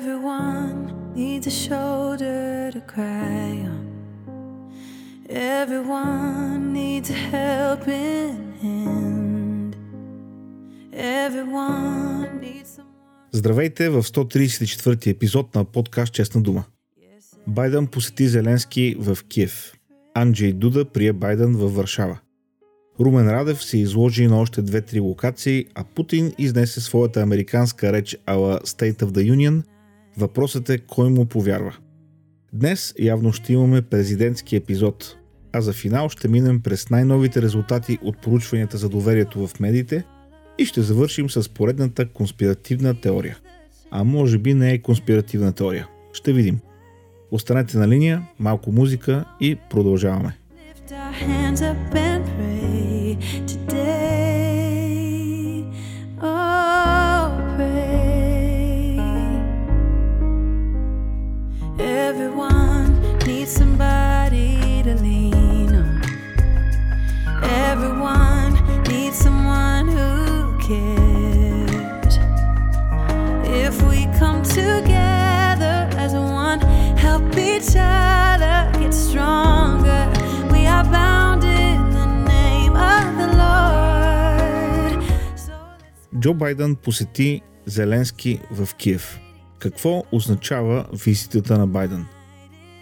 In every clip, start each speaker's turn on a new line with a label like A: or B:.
A: Everyone needs a shoulder to cry on. Everyone needs a helping hand. Everyone needs someone.
B: Здравейте в 134 епизод на подкаст Честна дума. Байден посети Зеленски в Киев. Анджей Дуда прие Байден във Варшава. Румен Радев се изложи на още две-три локации, а Путин изнесе своята американска реч ала State of the Union. Въпросът е кой му повярва. Днес явно ще имаме президентски епизод, а за финал ще минем през най-новите резултати от поручванията за доверието в медиите и ще завършим с поредната конспиративна теория. А може би не е конспиративна теория. Ще видим. Останете на линия, малко музика и продължаваме. Джо Байден посети Зеленски в Киев. Какво означава визитата на Байден?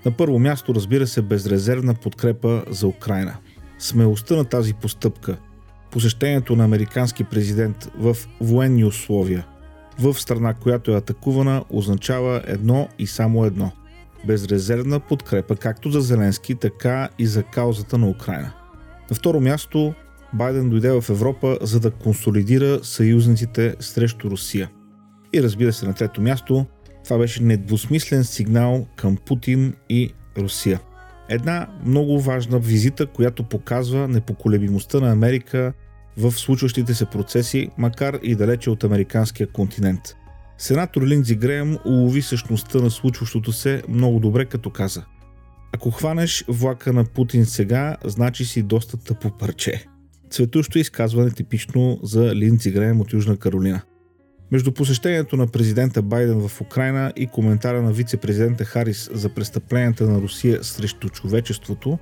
B: На първо място, разбира се, безрезервна подкрепа за Украина. Смелостта на тази постъпка, посещението на американски президент в военни условия, в страна, която е атакувана, означава едно и само едно – безрезервна подкрепа както за Зеленски, така и за каузата на Украина. На второ място, Байден дойде в Европа, за да консолидира съюзниците срещу Русия. И разбира се, на трето място, това беше недвусмислен сигнал към Путин и Русия. Една много важна визита, която показва непоколебимостта на Америка в случващите се процеси, макар и далече от американския континент. Сенатор Линдзи Греъм улови същността на случващото се много добре, като каза Ако хванеш влака на Путин сега, значи си доста тъпо парче. Цветущо изказване типично за Линдзи Греъм от Южна Каролина. Между посещението на президента Байден в Украина и коментара на вице-президента Харис за престъпленията на Русия срещу човечеството,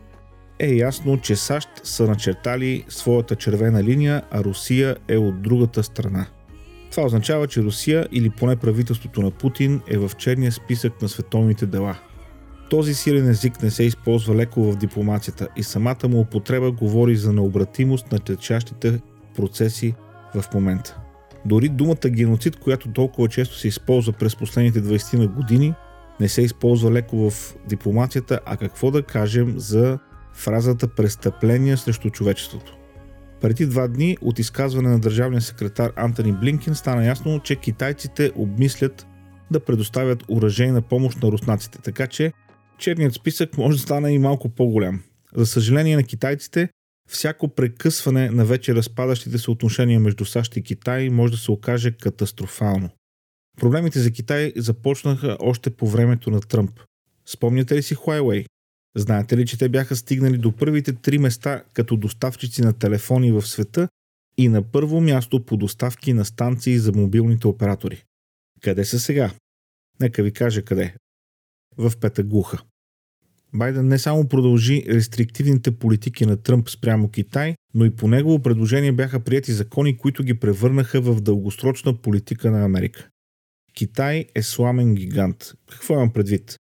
B: е ясно, че САЩ са начертали своята червена линия, а Русия е от другата страна. Това означава, че Русия или поне правителството на Путин е в черния списък на световните дела. Този силен език не се използва леко в дипломацията и самата му употреба говори за необратимост на течащите процеси в момента. Дори думата геноцид, която толкова често се използва през последните 20 на години, не се използва леко в дипломацията, а какво да кажем за фразата престъпление срещу човечеството. Преди два дни от изказване на държавния секретар Антони Блинкин стана ясно, че китайците обмислят да предоставят уражейна помощ на руснаците, така че черният списък може да стане и малко по-голям. За съжаление на китайците, всяко прекъсване на вече разпадащите се отношения между САЩ и Китай може да се окаже катастрофално. Проблемите за Китай започнаха още по времето на Тръмп. Спомняте ли си Huawei? Знаете ли, че те бяха стигнали до първите три места като доставчици на телефони в света и на първо място по доставки на станции за мобилните оператори? Къде са сега? Нека ви кажа къде. В Петъгуха. Байден не само продължи рестриктивните политики на Тръмп спрямо Китай, но и по негово предложение бяха прияти закони, които ги превърнаха в дългосрочна политика на Америка. Китай е сламен гигант. Какво имам предвид?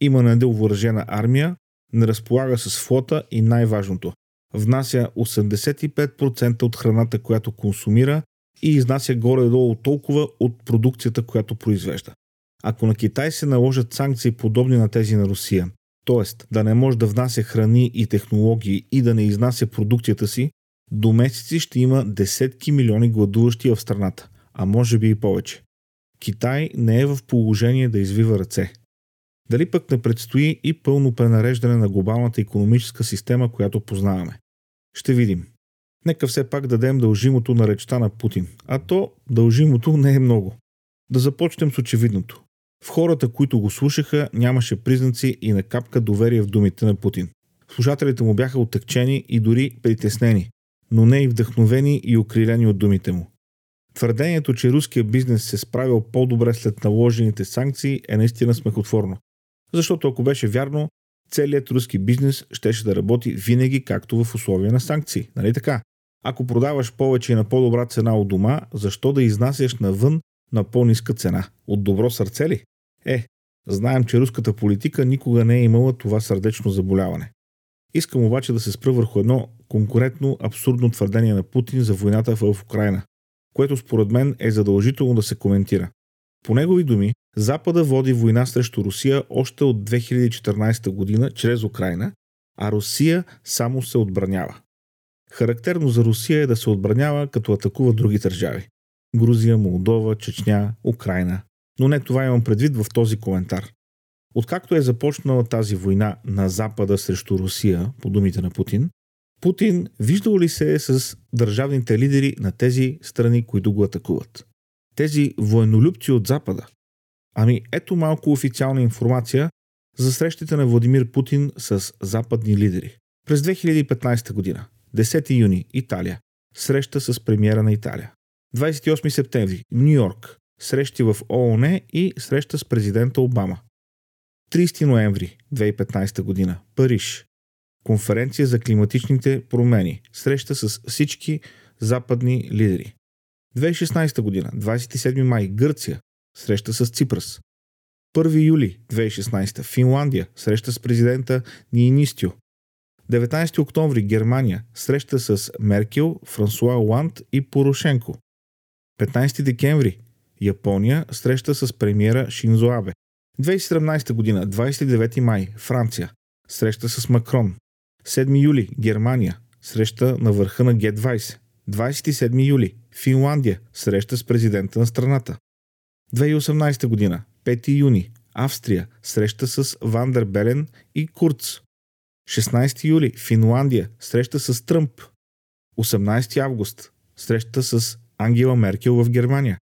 B: Има надел въоръжена армия, не разполага с флота и най-важното – внася 85% от храната, която консумира и изнася горе-долу толкова от продукцията, която произвежда. Ако на Китай се наложат санкции подобни на тези на Русия, т.е. да не може да внася храни и технологии и да не изнася продукцията си, до месеци ще има десетки милиони гладуващи в страната, а може би и повече. Китай не е в положение да извива ръце. Дали пък не предстои и пълно пренареждане на глобалната економическа система, която познаваме? Ще видим. Нека все пак дадем дължимото на речта на Путин, а то дължимото не е много. Да започнем с очевидното. В хората, които го слушаха, нямаше признаци и на капка доверие в думите на Путин. Слушателите му бяха отекчени и дори притеснени, но не и вдъхновени и окрилени от думите му. Твърдението, че руския бизнес се справил по-добре след наложените санкции е наистина смехотворно. Защото ако беше вярно, целият руски бизнес щеше да работи винаги както в условия на санкции. Нали така? Ако продаваш повече и на по-добра цена от дома, защо да изнасяш навън на по-ниска цена? От добро сърце ли? Е, знаем, че руската политика никога не е имала това сърдечно заболяване. Искам обаче да се спра върху едно конкурентно абсурдно твърдение на Путин за войната в Украина, което според мен е задължително да се коментира. По негови думи, Запада води война срещу Русия още от 2014 година чрез Украина, а Русия само се отбранява. Характерно за Русия е да се отбранява като атакува други държави. Грузия, Молдова, Чечня, Украина. Но не това имам предвид в този коментар. Откакто е започнала тази война на Запада срещу Русия, по думите на Путин, Путин виждал ли се е с държавните лидери на тези страни, които го атакуват? Тези военнолюбци от Запада. Ами ето малко официална информация за срещите на Владимир Путин с западни лидери. През 2015 година, 10 юни, Италия. Среща с премиера на Италия. 28 септември, Нью Йорк. Срещи в ООН и среща с президента Обама. 30 ноември 2015 година, Париж. Конференция за климатичните промени. Среща с всички западни лидери. 2016 година, 27 май, Гърция. Среща с Ципрас. 1 юли 2016 Финландия. Среща с президента Ниинистио. 19 октомври Германия. Среща с Меркел, Франсуа Оланд и Порошенко. 15 декември Япония. Среща с премиера Шинзо Абе. 2017 година, 29 май, Франция. Среща с Макрон. 7 юли, Германия. Среща на върха на Г20. 27 юли, Финландия. Среща с президента на страната. 2018 година, 5 юни, Австрия. Среща с Вандер Белен и Курц. 16 юли, Финландия. Среща с Тръмп. 18 август. Среща с Ангела Меркел в Германия.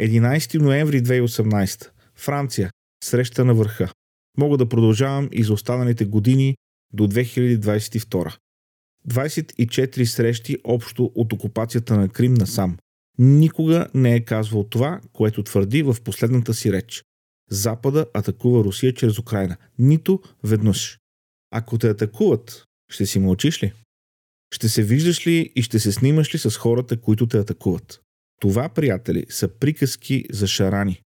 B: 11 ноември 2018. Франция среща на върха. Мога да продължавам и за останалите години до 2022. 24 срещи общо от окупацията на Крим насам. Никога не е казвал това, което твърди в последната си реч. Запада атакува Русия чрез Украина. Нито веднъж. Ако те атакуват, ще си мълчиш ли? Ще се виждаш ли и ще се снимаш ли с хората, които те атакуват? Това, приятели, са приказки за шарани.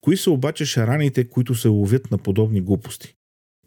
B: Кои са обаче шараните, които се ловят на подобни глупости?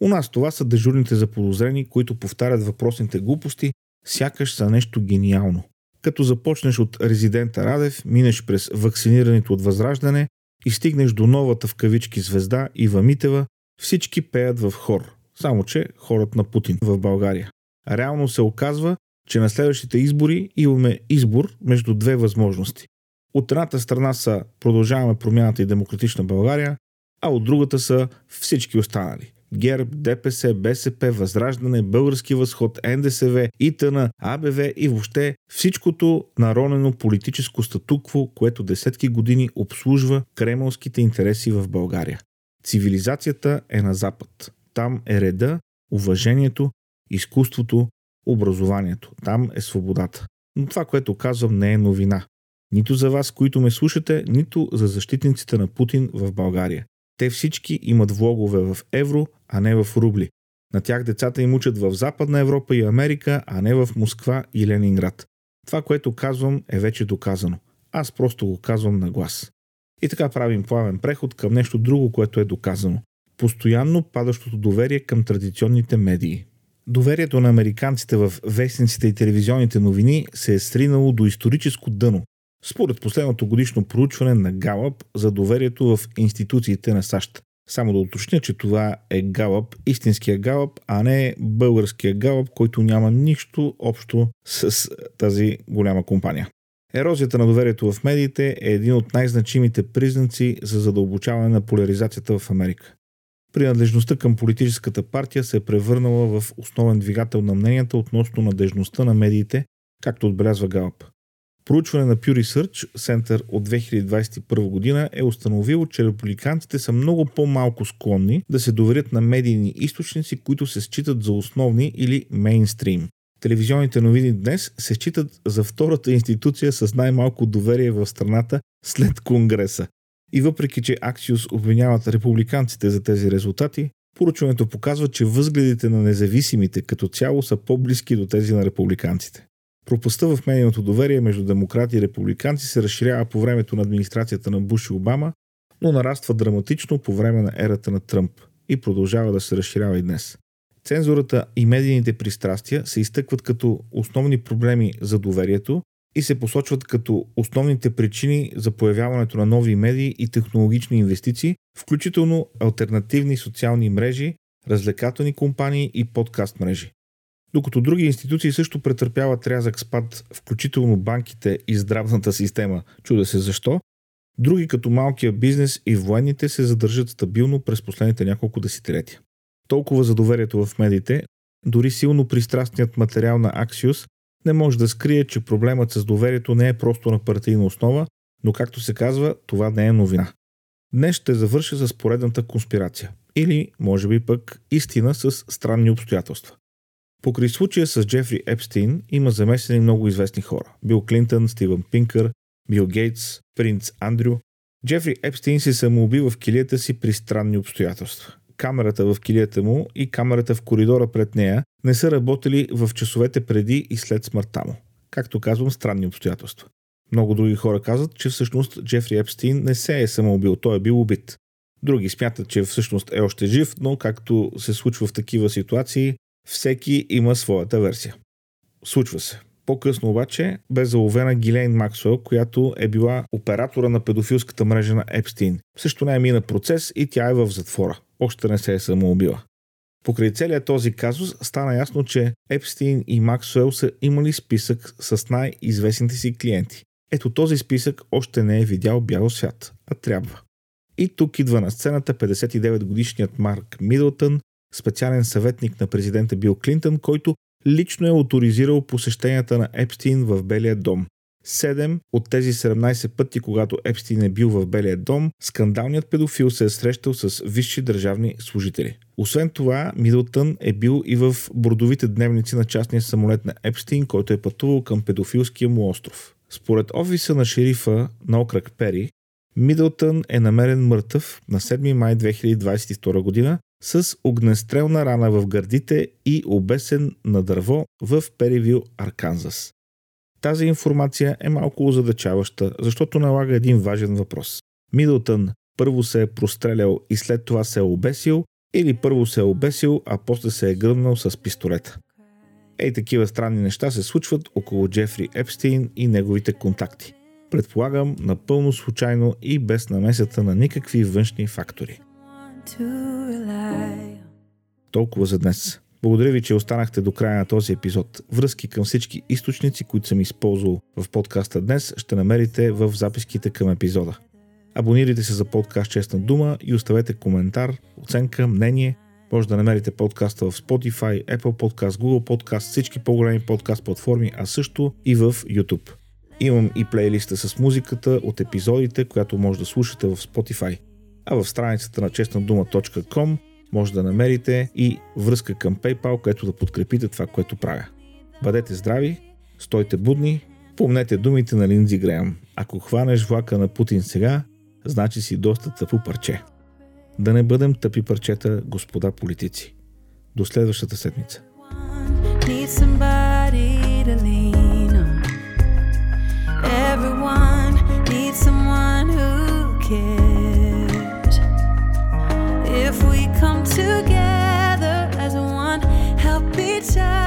B: У нас това са дежурните заподозрени, които повтарят въпросните глупости, сякаш са нещо гениално. Като започнеш от резидента Радев, минеш през вакцинирането от Възраждане и стигнеш до новата в кавички звезда Ива Митева, всички пеят в хор, само че хорът на Путин в България. Реално се оказва, че на следващите избори имаме избор между две възможности. От едната страна са Продължаваме промяната и Демократична България, а от другата са всички останали. ГЕРБ, ДПС, БСП, Възраждане, Български възход, НДСВ, ИТН, АБВ и въобще всичкото наронено политическо статукво, което десетки години обслужва кремълските интереси в България. Цивилизацията е на Запад. Там е реда, уважението, изкуството, образованието. Там е свободата. Но това, което казвам, не е новина. Нито за вас, които ме слушате, нито за защитниците на Путин в България. Те всички имат влогове в евро, а не в рубли. На тях децата им учат в Западна Европа и Америка, а не в Москва и Ленинград. Това, което казвам, е вече доказано. Аз просто го казвам на глас. И така правим плавен преход към нещо друго, което е доказано. Постоянно падащото доверие към традиционните медии. Доверието на американците в вестниците и телевизионните новини се е сринало до историческо дъно, според последното годишно проучване на Галъп за доверието в институциите на САЩ. Само да уточня, че това е Галъп, истинския Галъп, а не българския Галъп, който няма нищо общо с тази голяма компания. Ерозията на доверието в медиите е един от най-значимите признаци за задълбочаване на поляризацията в Америка. Принадлежността към политическата партия се е превърнала в основен двигател на мненията относно надежността на медиите, както отбелязва Галъп. Проучване на Pew Research Center от 2021 година е установило, че републиканците са много по-малко склонни да се доверят на медийни източници, които се считат за основни или мейнстрим. Телевизионните новини днес се считат за втората институция с най-малко доверие в страната след Конгреса. И въпреки, че Аксиус обвиняват републиканците за тези резултати, поручването показва, че възгледите на независимите като цяло са по-близки до тези на републиканците. Пропаста в медийното доверие между демократи и републиканци се разширява по времето на администрацията на Буш и Обама, но нараства драматично по време на ерата на Тръмп и продължава да се разширява и днес. Цензурата и медийните пристрастия се изтъкват като основни проблеми за доверието и се посочват като основните причини за появяването на нови медии и технологични инвестиции, включително альтернативни социални мрежи, развлекателни компании и подкаст мрежи. Докато други институции също претърпяват рязък спад, включително банките и здравната система, чуда се защо, други като малкия бизнес и военните се задържат стабилно през последните няколко десетилетия. Толкова за доверието в медиите, дори силно пристрастният материал на Axios не може да скрие, че проблемът с доверието не е просто на партийна основа, но както се казва, това не е новина. Днес ще завърша с поредната конспирация. Или, може би пък, истина с странни обстоятелства. Покрай случая с Джефри Епстин има замесени много известни хора. Бил Клинтън, Стивън Пинкър, Бил Гейтс, принц Андрю. Джефри Епстин се самоуби в килията си при странни обстоятелства. Камерата в килията му и камерата в коридора пред нея не са работили в часовете преди и след смъртта му. Както казвам, странни обстоятелства. Много други хора казват, че всъщност Джефри Епстин не се е самоубил, той е бил убит. Други смятат, че всъщност е още жив, но както се случва в такива ситуации, всеки има своята версия. Случва се. По-късно обаче бе заловена Гилейн Максуел, която е била оператора на педофилската мрежа на Епстин. Също не е мина процес и тя е в затвора. Още не се е самоубила. Покрай целият този казус стана ясно, че Епстин и Максуел са имали списък с най-известните си клиенти. Ето този списък още не е видял бял свят, а трябва. И тук идва на сцената 59-годишният Марк Мидълтън, специален съветник на президента Бил Клинтън, който лично е авторизирал посещенията на Епстин в Белия дом. Седем от тези 17 пъти, когато Епстин е бил в Белия дом, скандалният педофил се е срещал с висши държавни служители. Освен това, Мидълтън е бил и в бордовите дневници на частния самолет на Епстин, който е пътувал към педофилския му остров. Според офиса на шерифа на окръг Пери, Мидълтън е намерен мъртъв на 7 май 2022 година с огнестрелна рана в гърдите и обесен на дърво в Перивил, Арканзас. Тази информация е малко озадачаваща, защото налага един важен въпрос. Мидълтън първо се е прострелял и след това се е обесил или първо се е обесил, а после се е гръмнал с пистолета. Ей такива странни неща се случват около Джефри Епстейн и неговите контакти. Предполагам напълно случайно и без намесата на никакви външни фактори. Толкова за днес. Благодаря ви, че останахте до края на този епизод. Връзки към всички източници, които съм използвал в подкаста днес, ще намерите в записките към епизода. Абонирайте се за подкаст Честна дума и оставете коментар, оценка, мнение. Може да намерите подкаста в Spotify, Apple Podcast, Google Podcast, всички по-големи подкаст платформи, а също и в YouTube. Имам и плейлиста с музиката от епизодите, която може да слушате в Spotify. А в страницата на честнадума.com може да намерите и връзка към PayPal, където да подкрепите това, което правя. Бъдете здрави, стойте будни, помнете думите на Линдзи Греъм. Ако хванеш влака на Путин сега, значи си доста тъпо парче. Да не бъдем тъпи парчета, господа политици. До следващата седмица. Everyone needs someone who cares. come together as one, help each other.